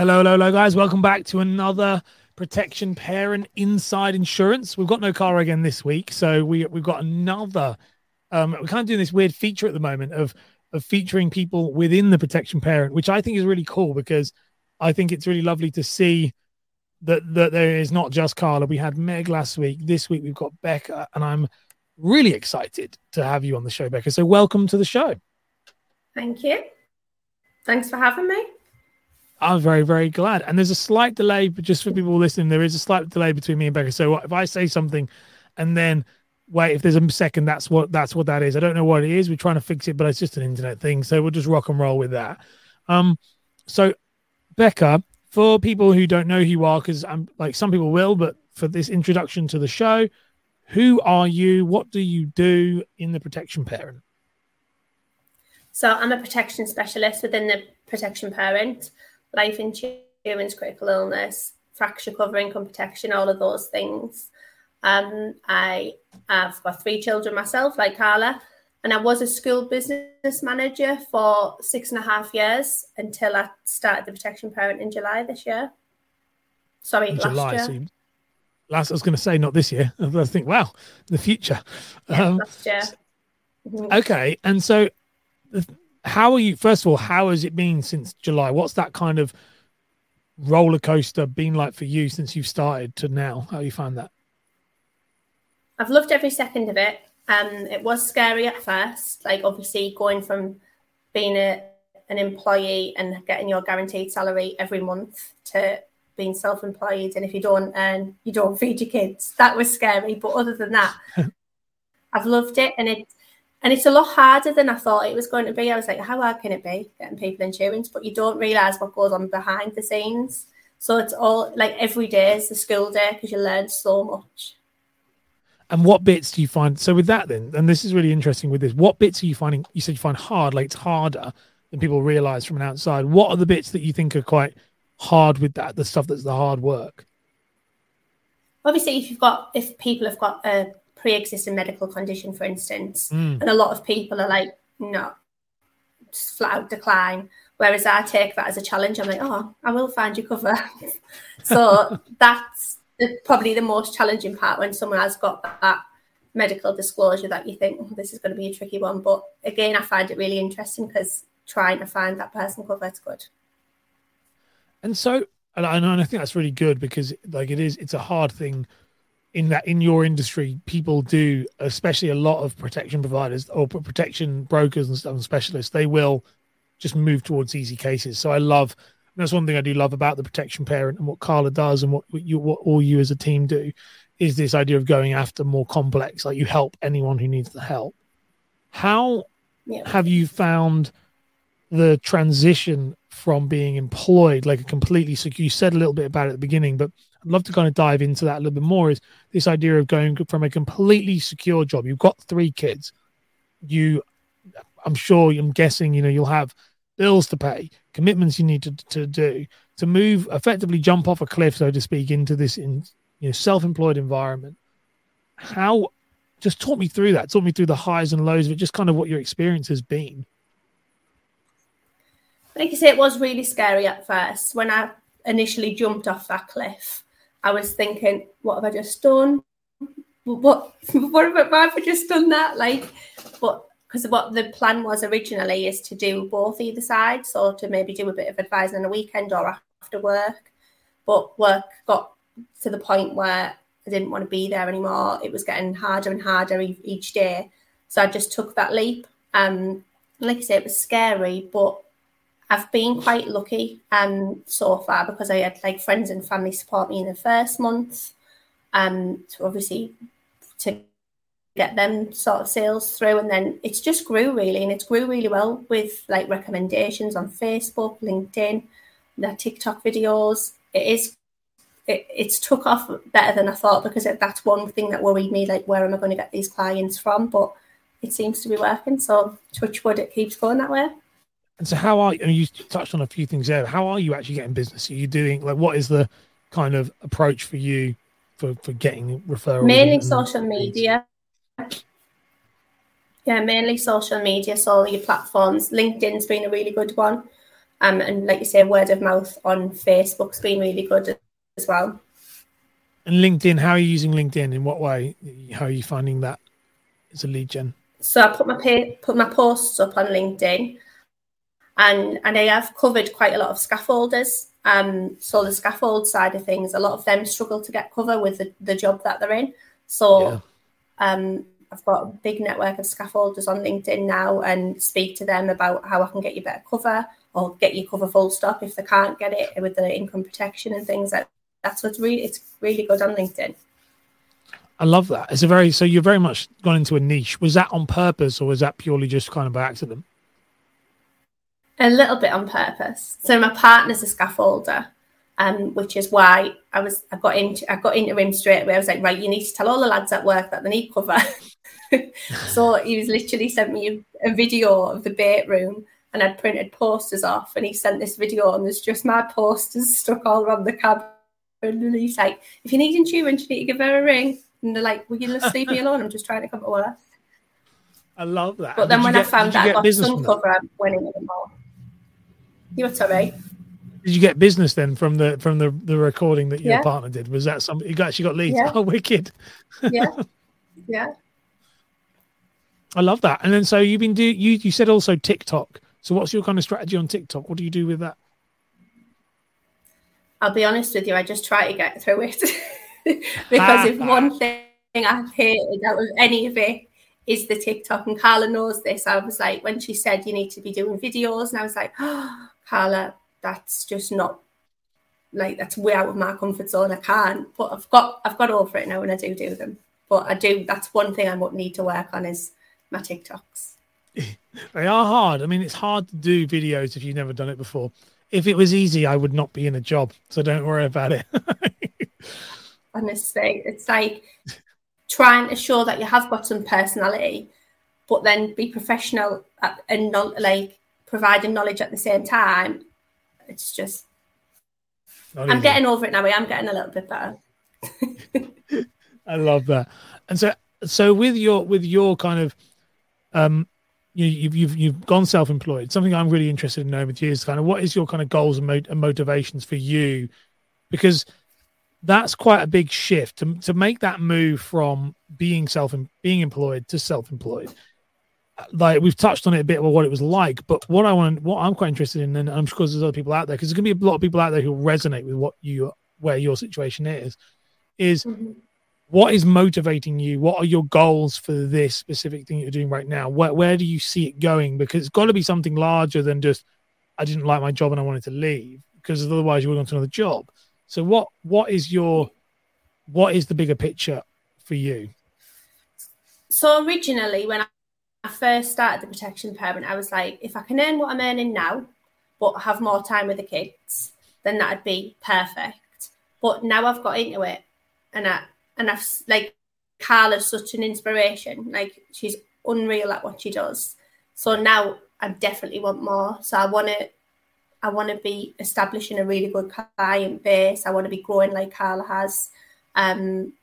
Hello, hello, hello, guys. Welcome back to another Protection Parent Inside Insurance. We've got no car again this week, so we we've got another. Um, we're kind of doing this weird feature at the moment of of featuring people within the Protection Parent, which I think is really cool because I think it's really lovely to see that that there is not just Karla. We had Meg last week. This week we've got Becca, and I'm really excited to have you on the show, Becca. So welcome to the show. Thank you. Thanks for having me. I'm very, very glad. And there's a slight delay, but just for people listening, there is a slight delay between me and Becca. So if I say something and then wait, if there's a second, that's what that's what that is. I don't know what it is. We're trying to fix it, but it's just an internet thing. So we'll just rock and roll with that. Um, so Becca, for people who don't know who you are, because I'm like some people will, but for this introduction to the show, who are you? What do you do in the protection parent? So I'm a protection specialist within the protection parent, life insurance, critical illness, fracture cover, income protection, all of those things. Um, I have got three children myself, like Karla, and I was a school business manager for six and a half years until I started the protection parent in July this year. Sorry, last July, year. So last I was going to say not this year. I think, wow, the future. Yeah, um, last year. Mm-hmm. Okay, and so how are you? First of all, how has it been since July? What's that kind of roller coaster been like for you since you've started to now? How you find that? I've loved every second of it. Um, it was scary at first, like obviously going from being a, an employee and getting your guaranteed salary every month to being self-employed, and if you don't earn, you don't feed your kids. That was scary, but other than that, I've loved it, and it and it's a lot harder than I thought it was going to be. I was like, how hard can it be getting people insurance? But you don't realize what goes on behind the scenes. So it's all like every day is the school day because you learn so much. And what bits do you find? So with that, then, and this is really interesting with this. What bits are you finding? You said you find hard, like it's harder than people realize from an outside. What are the bits that you think are quite hard with that? The stuff that's the hard work. Obviously, if you've got if people have got a pre-existing medical condition, for instance, mm. and a lot of people are like, no, just flat out decline. Whereas I take that as a challenge. I'm like, oh, I will find you cover. so that's the, probably the most challenging part when someone has got that medical disclosure that you think oh, this is going to be a tricky one. But again, I find it really interesting because trying to find that person cover is good. And so, and I, and I think that's really good because, like, it is, it's a hard thing in that in your industry, people do, especially a lot of protection providers or protection brokers and stuff and specialists, they will just move towards easy cases. So I love that's one thing I do love about the protection parent and what Karla does and what you what all you as a team do is this idea of going after more complex, like you help anyone who needs the help. How yeah. have you found the transition from being employed, like a completely secure? You said a little bit about it at the beginning, but I'd love to kind of dive into that a little bit more. Is this idea of going from a completely secure job? You've got three kids. You, I'm sure, I'm guessing, you know, you'll have bills to pay, commitments you need to, to do to move effectively jump off a cliff, so to speak, into this in you know self-employed environment. How just talk me through that. Talk me through the highs and lows of it, just kind of what your experience has been. Like I say, it was really scary at first when I initially jumped off that cliff. I was thinking, what have I just done? What what have I, why have I just done that? Like, but because what the plan was originally is to do both either side, so to maybe do a bit of advising on a weekend or after work. But work got to the point where I didn't want to be there anymore. It was getting harder and harder each day, so I just took that leap. Um, like I say, it was scary, but I've been quite lucky um, so far because I had like friends and family support me in the first month. Um, to obviously to get them sort of sales through and then it's just grew really and it's grew really well with like recommendations on facebook linkedin the tiktok videos it is it, it's took off better than i thought because that's one thing that worried me like where am i going to get these clients from but it seems to be working so touch wood it keeps going that way and so how are you, I mean, you touched on a few things there how are you actually getting business are you doing like what is the kind of approach for you for, for getting referrals mainly social media yeah, mainly social media, so all your platforms. LinkedIn's been a really good one. Um, and like you say, word of mouth on Facebook's been really good as well. And LinkedIn, how are you using LinkedIn? In what way? How are you finding that as a lead gen? So I put my pay, put my posts up on LinkedIn, and and I have covered quite a lot of scaffolders. Um, so the scaffold side of things, a lot of them struggle to get cover with the, the job that they're in. So yeah. um, I've got a big network of scaffolders on LinkedIn now, and speak to them about how I can get you better cover or get you cover full stop if they can't get it with the income protection and things like that's what's really it's really good on LinkedIn. I love that. It's a very so you're very much gone into a niche. Was that on purpose or was that purely just kind of by accident? A little bit on purpose. So my partner's a scaffolder, um, which is why I was I got into I got into him straight away. I was like, right, you need to tell all the lads at work that they need cover. so he was literally sent me a, a video of the bait room and I'd printed posters off and he sent this video and there's just my posters stuck all around the cabin and he's like, if you need insurance, you need to give her a ring. And they're like, will you just leave me alone? I'm just trying to come to work. I love that. But then when get, I found that I got sun cover, I'm went in more. You were sorry. Did you get business then from the from the, the recording that your yeah. partner did? Was that something you actually got leads? Yeah. Oh, wicked! yeah, yeah. I love that. And then so you've been do you you said also TikTok. So what's your kind of strategy on TikTok? What do you do with that? I'll be honest with you, I just try to get through it. because ah, if one ah. thing I've hated out of any of it is the TikTok, and Karla knows this. I was like, when she said you need to be doing videos, and I was like, oh, Karla, that's just not like that's way out of my comfort zone. I can't, but I've got I've got over it now, and I do do them. But I do. That's one thing I would need to work on is my TikToks. they are hard. I mean, it's hard to do videos if you've never done it before if it was easy, I would not be in a job. So don't worry about it. Honestly, it's like trying to show that you have got some personality, but then be professional and not like providing knowledge at the same time. It's just, not I'm easy. getting over it now. I am getting a little bit better. I love that. And so, so with your with your kind of um you, you've you've you've gone self-employed. Something I'm really interested in knowing with you is kind of what is your kind of goals and, mo- and motivations for you, because that's quite a big shift to to make that move from being self being employed to self-employed. Like we've touched on it a bit about what it was like, but what I want, what I'm quite interested in, and I'm sure there's other people out there because there's going to be a lot of people out there who resonate with what you where your situation is, is. Mm-hmm. what is motivating you? What are your goals for this specific thing you're doing right now? Where, where do you see it going? Because it's got to be something larger than just i didn't like my job and i wanted to leave because otherwise you would go to another job. So what what is your what is the bigger picture for you? So originally when i first started the protection parent i was like if i can earn what i'm earning now but have more time with the kids then that'd be perfect but now i've got into it and I, and I've like Karla's such an inspiration. Like she's unreal at what she does. So now I definitely want more. So I want to, I want to be establishing a really good client base. I want to be growing like Karla has. Um,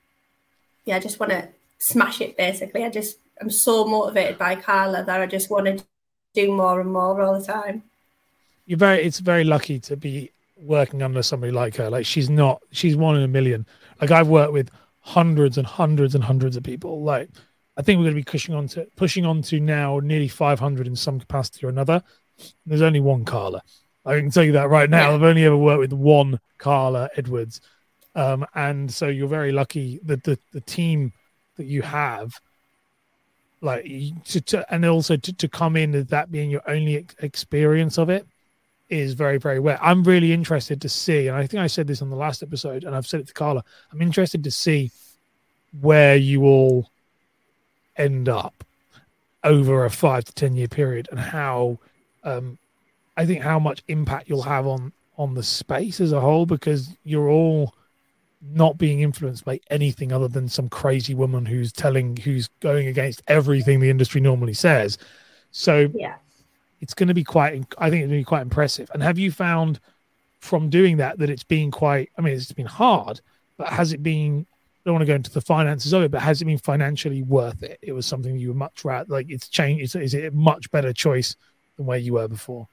yeah, I just want to smash it. Basically, I just I'm so motivated by Karla that I just want to do more and more all the time. You're very. It's very lucky to be working under somebody like her. Like she's not. She's one in a million. Like I've worked with hundreds and hundreds and hundreds of people. Like I think we're going to be pushing on to pushing on to now nearly 500 in some capacity or another. There's only one Karla. I can tell you that right now. Yeah. I've only ever worked with one Karla Edwards, um, and so you're very lucky that the the team that you have, like to, to and also to, to come in as that being your only ex- experience of it is very, very well. I'm really interested to see, and I think I said this on the last episode, and I've said it to Karla. I'm interested to see where you all end up over a five to ten year period, and how um, I think how much impact you'll have on on the space as a whole, because you're all not being influenced by anything other than some crazy woman who's telling who's going against everything the industry normally says. So yeah it's going to be quite i think it's going to be quite impressive and have you found from doing that that it's been quite i mean it's been hard but has it been I don't want to go into the finances of it but has it been financially worth it it was something you were much rather like it's changed is, is it a much better choice than where you were before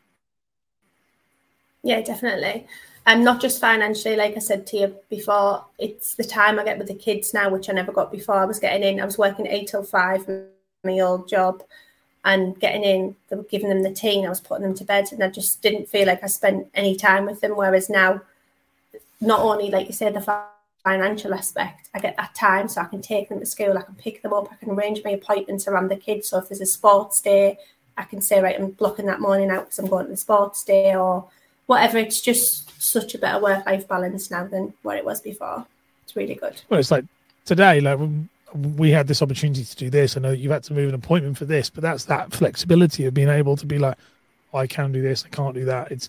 Yeah, definitely. And um, not just financially, like I said to you before, it's the time I get with the kids now, which I never got before. I was getting in, I was working eight till five, my old job, and getting in, giving them the tea, and I was putting them to bed, and I just didn't feel like I spent any time with them. Whereas now, not only, like you said, the financial aspect, I get that time so I can take them to school, I can pick them up, I can arrange my appointments around the kids. So if there's a sports day, I can say, right, I'm blocking that morning out because I'm going to the sports day or whatever. It's just such a better work life balance now than what it was before. It's really good. Well, it's like today, like we had this opportunity to do this. I know you've had to move an appointment for this, but that's that flexibility of being able to be like, oh, I can do this, I can't do that. It's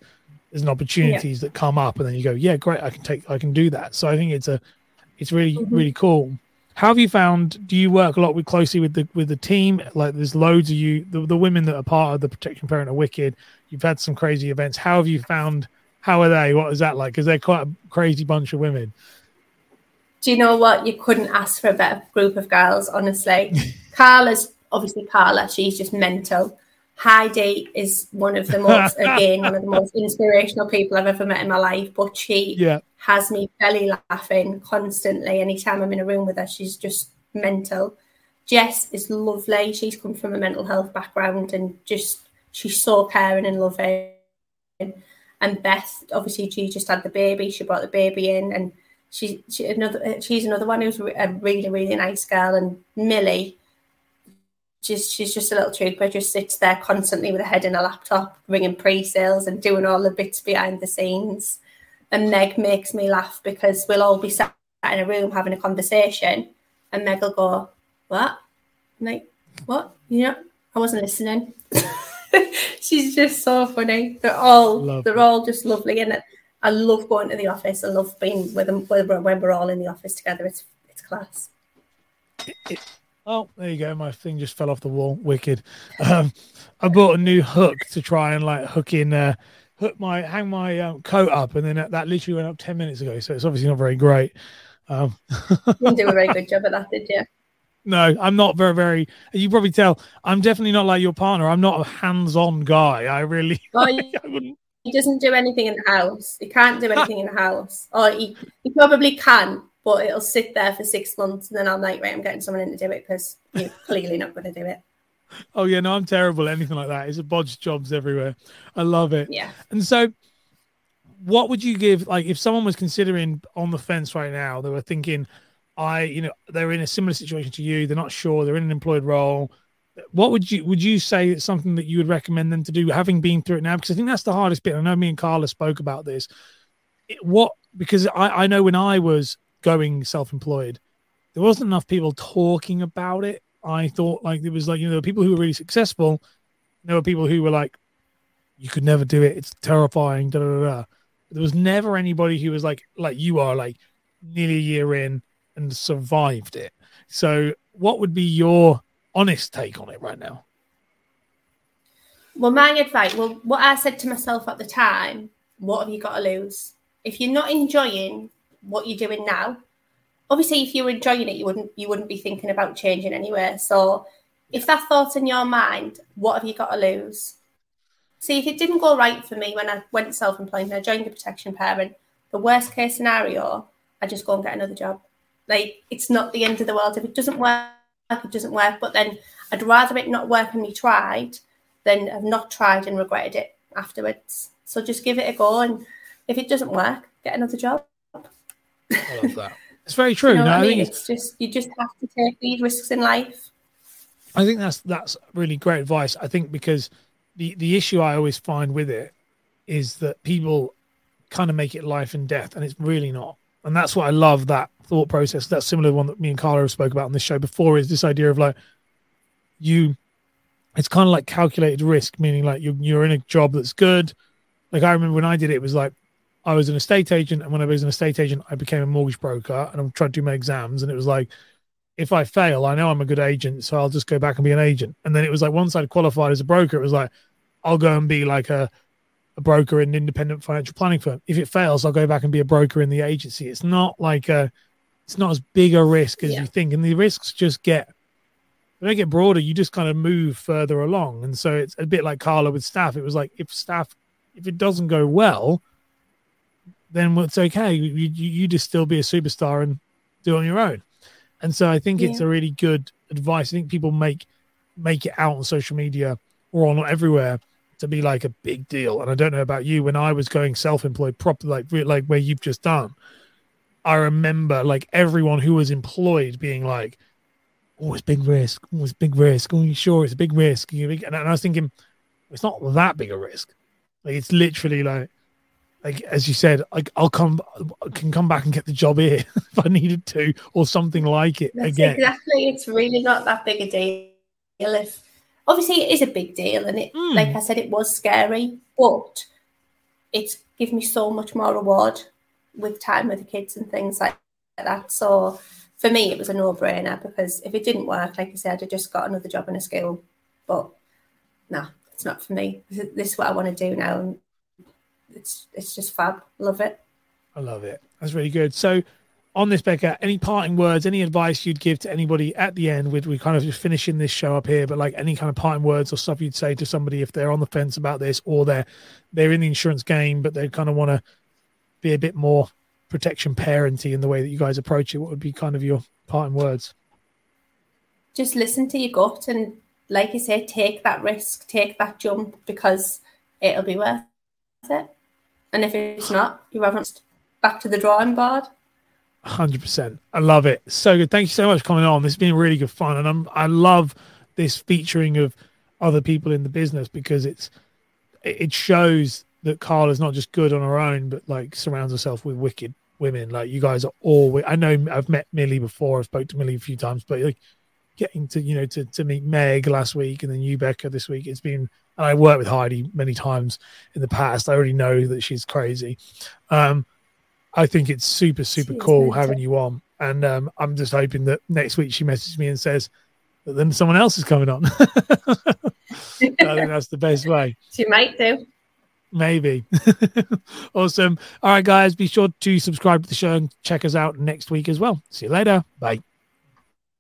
there's an opportunities yeah. that come up, and then you go, yeah, great, I can take, I can do that. So I think it's a, it's really, mm-hmm. really cool. How have you found? Do you work a lot with closely with the with the team? Like, there's loads of you, the, the women that are part of the Protection Parent are wicked. You've had some crazy events. How have you found? How are they? What is that like? Because they're quite a crazy bunch of women. Do you know what? You couldn't ask for a better group of girls, honestly. Karla's obviously Karla. She's just mental. Heidi is one of the most, again, one of the most inspirational people I've ever met in my life. But she yeah. has me belly laughing constantly. Anytime I'm in a room with her, she's just mental. Jess is lovely. She's come from a mental health background and just she's so caring and loving. And Beth, obviously, she just had the baby. She brought the baby in, and she, she another she's another one who's a really really nice girl. And Millie, she's she's just a little trooper. Just sits there constantly with her head in a laptop, ringing pre-sales and doing all the bits behind the scenes. And Meg makes me laugh because we'll all be sat in a room having a conversation, and Meg will go, "What? I'm like what? You know, I wasn't listening." she's just so funny. They're all love they're it. all just lovely, and I love going to the office. I love being with them when we're all in the office together. It's it's class. It, oh, there you go. My thing just fell off the wall. Wicked. Um, I bought a new hook to try and like hook in. Uh, hook my hang my um, coat up, and then that, that, literally went up ten minutes ago. So it's obviously not very great. Um, you didn't do a very good job at that, did you? No, I'm not very, very. You probably tell I'm definitely not like your partner. I'm not a hands-on guy. I really. Well, he, I wouldn't. He doesn't do anything in the house. He can't do anything in the house, or he, he probably can, but it'll sit there for six months, and then I'm like, wait, I'm getting someone in to do it because you're clearly not going to do it. Oh yeah, no, I'm terrible at anything like that. It's a bodge jobs everywhere. I love it. Yeah. And so, what would you give? Like, if someone was considering on the fence right now, they were thinking I, you know, they're in a similar situation to you. They're not sure. They're in an employed role. What would you would you say it's something that you would recommend them to do, having been through it now? Because I think that's the hardest bit. I know me and Karla spoke about this. It, what because I, I know when I was going self-employed, there wasn't enough people talking about it. I thought like there was like you know people who were really successful. There were people who were like, you could never do it. It's terrifying. Da, da, da. There was never anybody who was like like you are like nearly a year in and survived it. So, what would be your honest take on it right now? Well, my advice, well, what I said to myself at the time, what have you got to lose? If you're not enjoying what you're doing now, obviously, if you're enjoying it, you wouldn't you wouldn't be thinking about changing anywhere. So, if that thought's in your mind, what have you got to lose? See, if it didn't go right for me when I went self-employed and I joined the protection parent, the worst case scenario, I just go and get another job. Like it's not the end of the world. If it doesn't work, it doesn't work. But then I'd rather it not work and you tried than have not tried and regretted it afterwards. So just give it a go, and if it doesn't work, get another job. I love that. It's very true. you know no, I mean, it's, it's just you just have to take these risks in life. I think that's that's really great advice. I think because the the issue I always find with it is that people kind of make it life and death, and it's really not. And that's what I love that thought process. That's similar to one that me and Karla have spoke about on this show before. Is this idea of like you? It's kind of like calculated risk, meaning like you're you're in a job that's good. Like I remember when I did it, it was like I was an estate agent, and when I was an estate agent, I became a mortgage broker, and I'm trying to do my exams, and it was like if I fail, I know I'm a good agent, so I'll just go back and be an agent. And then it was like once I'd qualified as a broker, it was like I'll go and be like a a broker in an independent financial planning firm. If it fails, I'll go back and be a broker in the agency. It's not like a it's not as big a risk as yeah. you think, and the risks just get when they get broader. You just kind of move further along, and so it's a bit like Karla with staff. It was like if staff if it doesn't go well, then it's okay. You, you, you just still be a superstar and do it on your own. And so I think yeah. it's a really good advice. I think people make make it out on social media or on everywhere to be like a big deal. And I don't know about you, when I was going self-employed, proper like like where you've just done, I remember like everyone who was employed being like, "Oh, it's big risk. Oh, it's big risk. Oh, you sure it's a big risk?" And I was thinking, it's not that big a risk. Like it's literally like, like as you said, like I'll come, I can come back and get the job here if I needed to, or something like it That's again. Exactly. It's really not that big a deal. If obviously it is a big deal and it mm. like i said it was scary but it's given me so much more reward with time with the kids and things like that. So for me it was a no-brainer because if it didn't work like i said i just got another job in a school. But no it's not for me. This is what i want to do now and it's it's just fab. Love it. I love it. That's really good. So on this, Becca, any parting words, any advice you'd give to anybody at the end? With we kind of just finishing this show up here, but like any kind of parting words or stuff you'd say to somebody if they're on the fence about this, or they're they're in the insurance game, but they kind of want to be a bit more protection parenty in the way that you guys approach it. What would be kind of your parting words? Just listen to your gut and, like you say, take that risk, take that jump because it'll be worth it. And if it's not, you haven't back to the drawing board. Hundred percent. I love it. So good. Thank you so much for coming on. This has been really good fun, and I'm I love this featuring of other people in the business because it's it shows that Karla is not just good on her own, but like surrounds herself with wicked women. Like you guys are all. I know I've met Millie before. I've spoke to Millie a few times, but like getting to you know to to meet Meg last week and then you Becca this week. It's been and I worked with Heidi many times in the past. I already know that she's crazy. Um, I think it's super, super cool having you on. And um, I'm just hoping that next week she messages me and says that then someone else is coming on. I think that's the best way. She might do. Maybe. awesome. All right, guys, be sure to subscribe to the show and check us out next week as well. See you later. Bye.